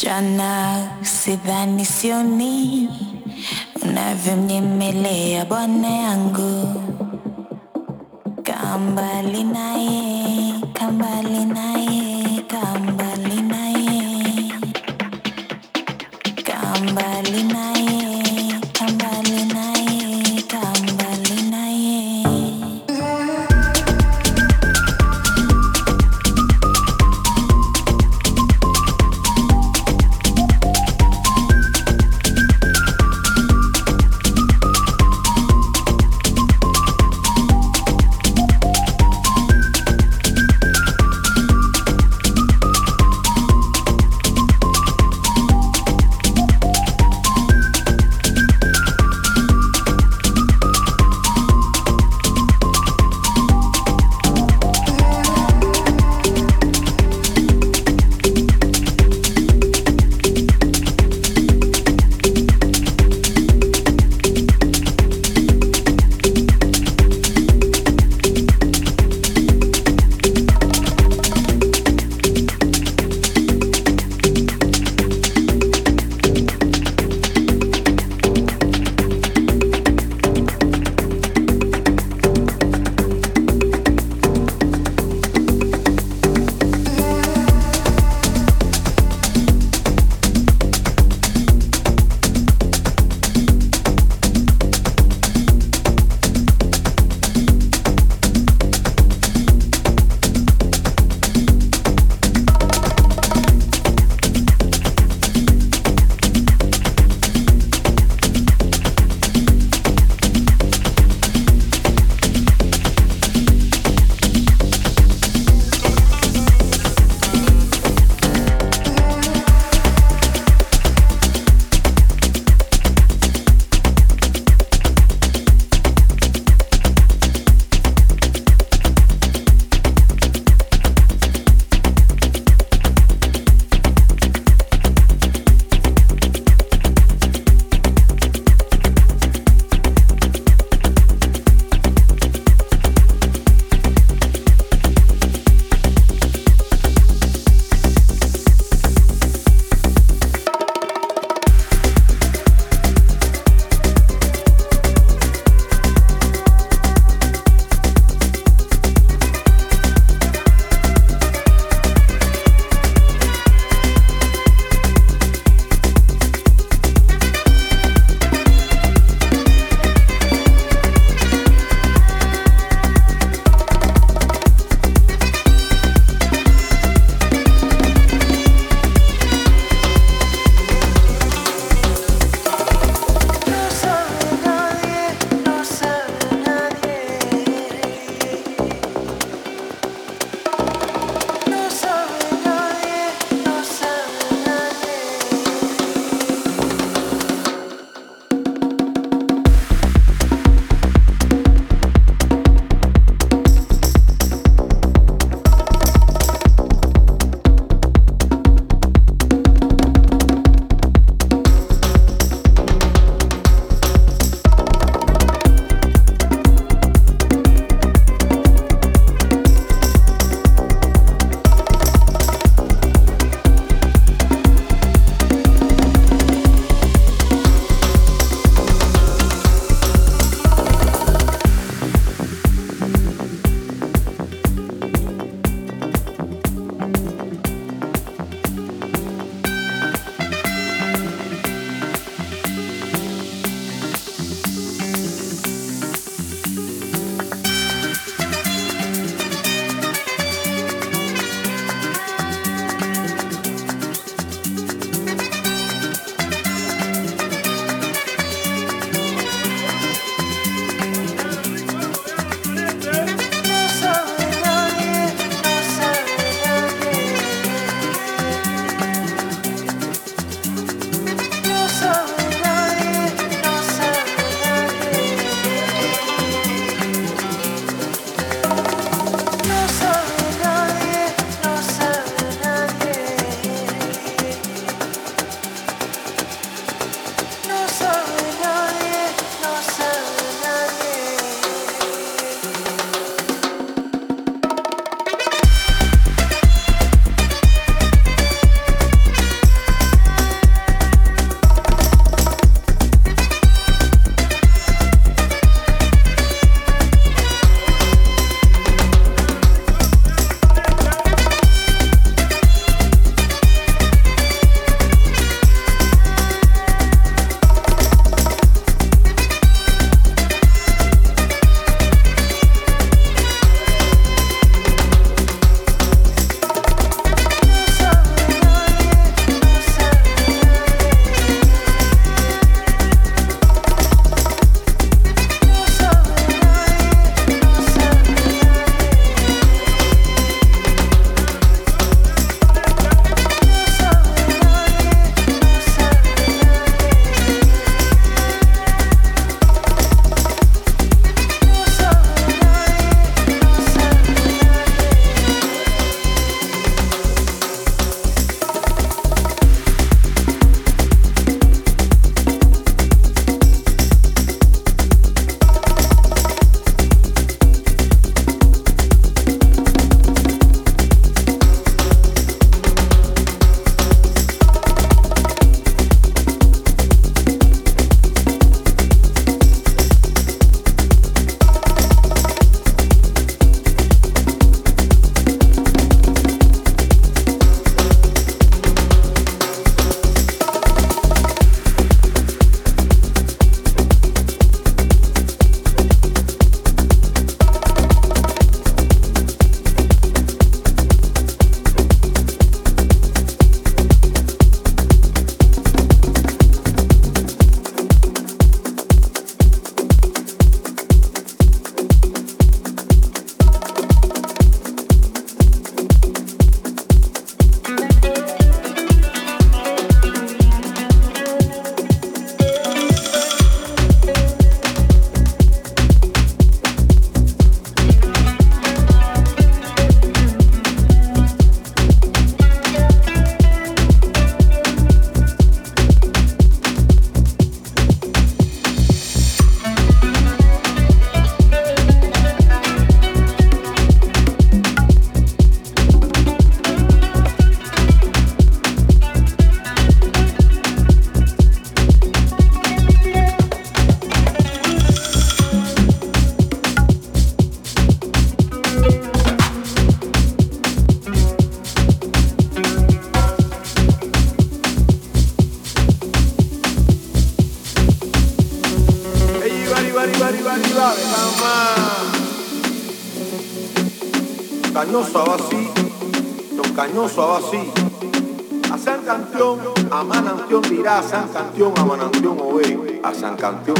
msichana sidhani sioni unavyomnyemelea bwana yangu. Kambali naye kambali naye canción.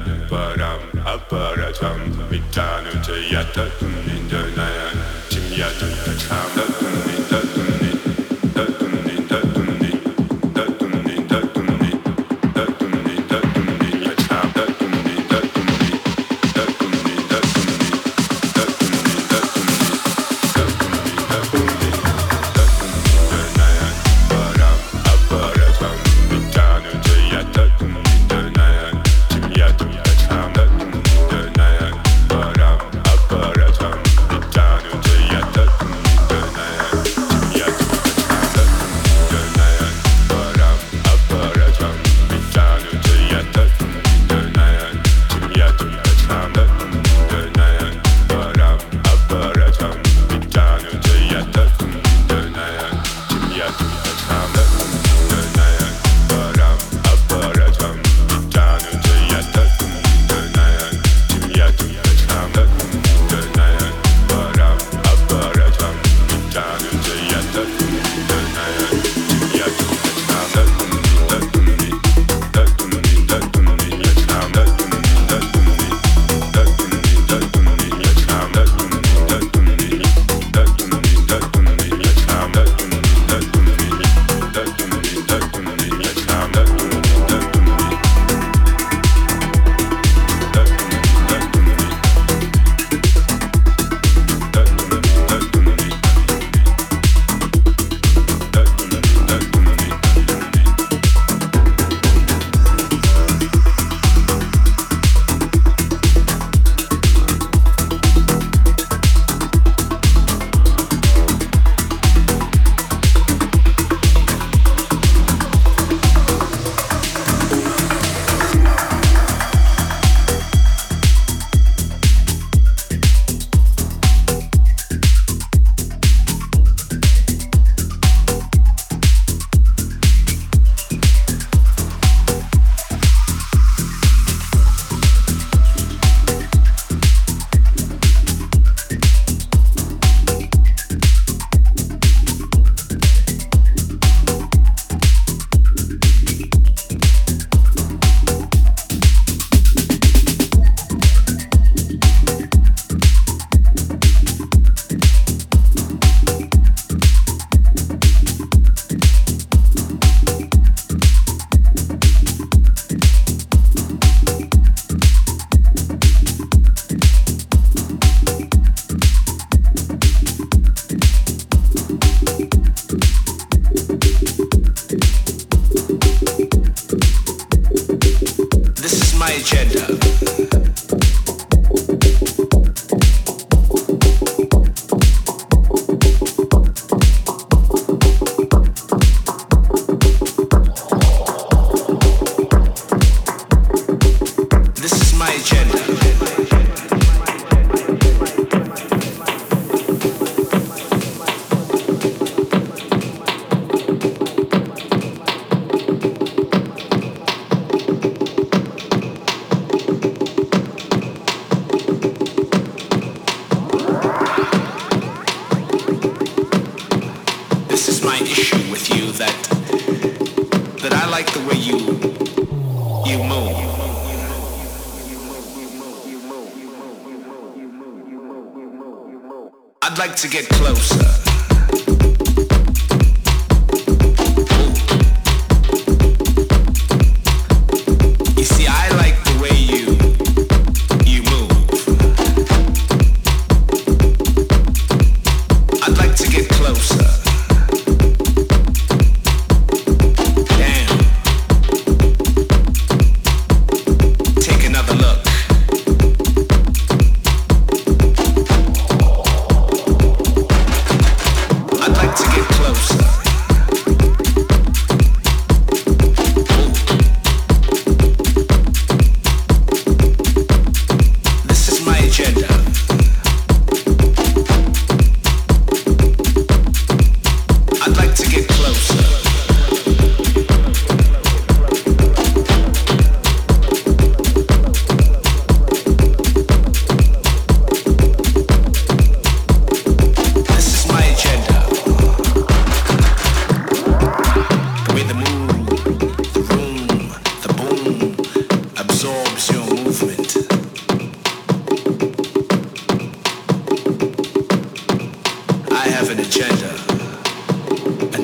Atom, Vitanu, the Indonaya, Timyatu, Kacham, like to get closer.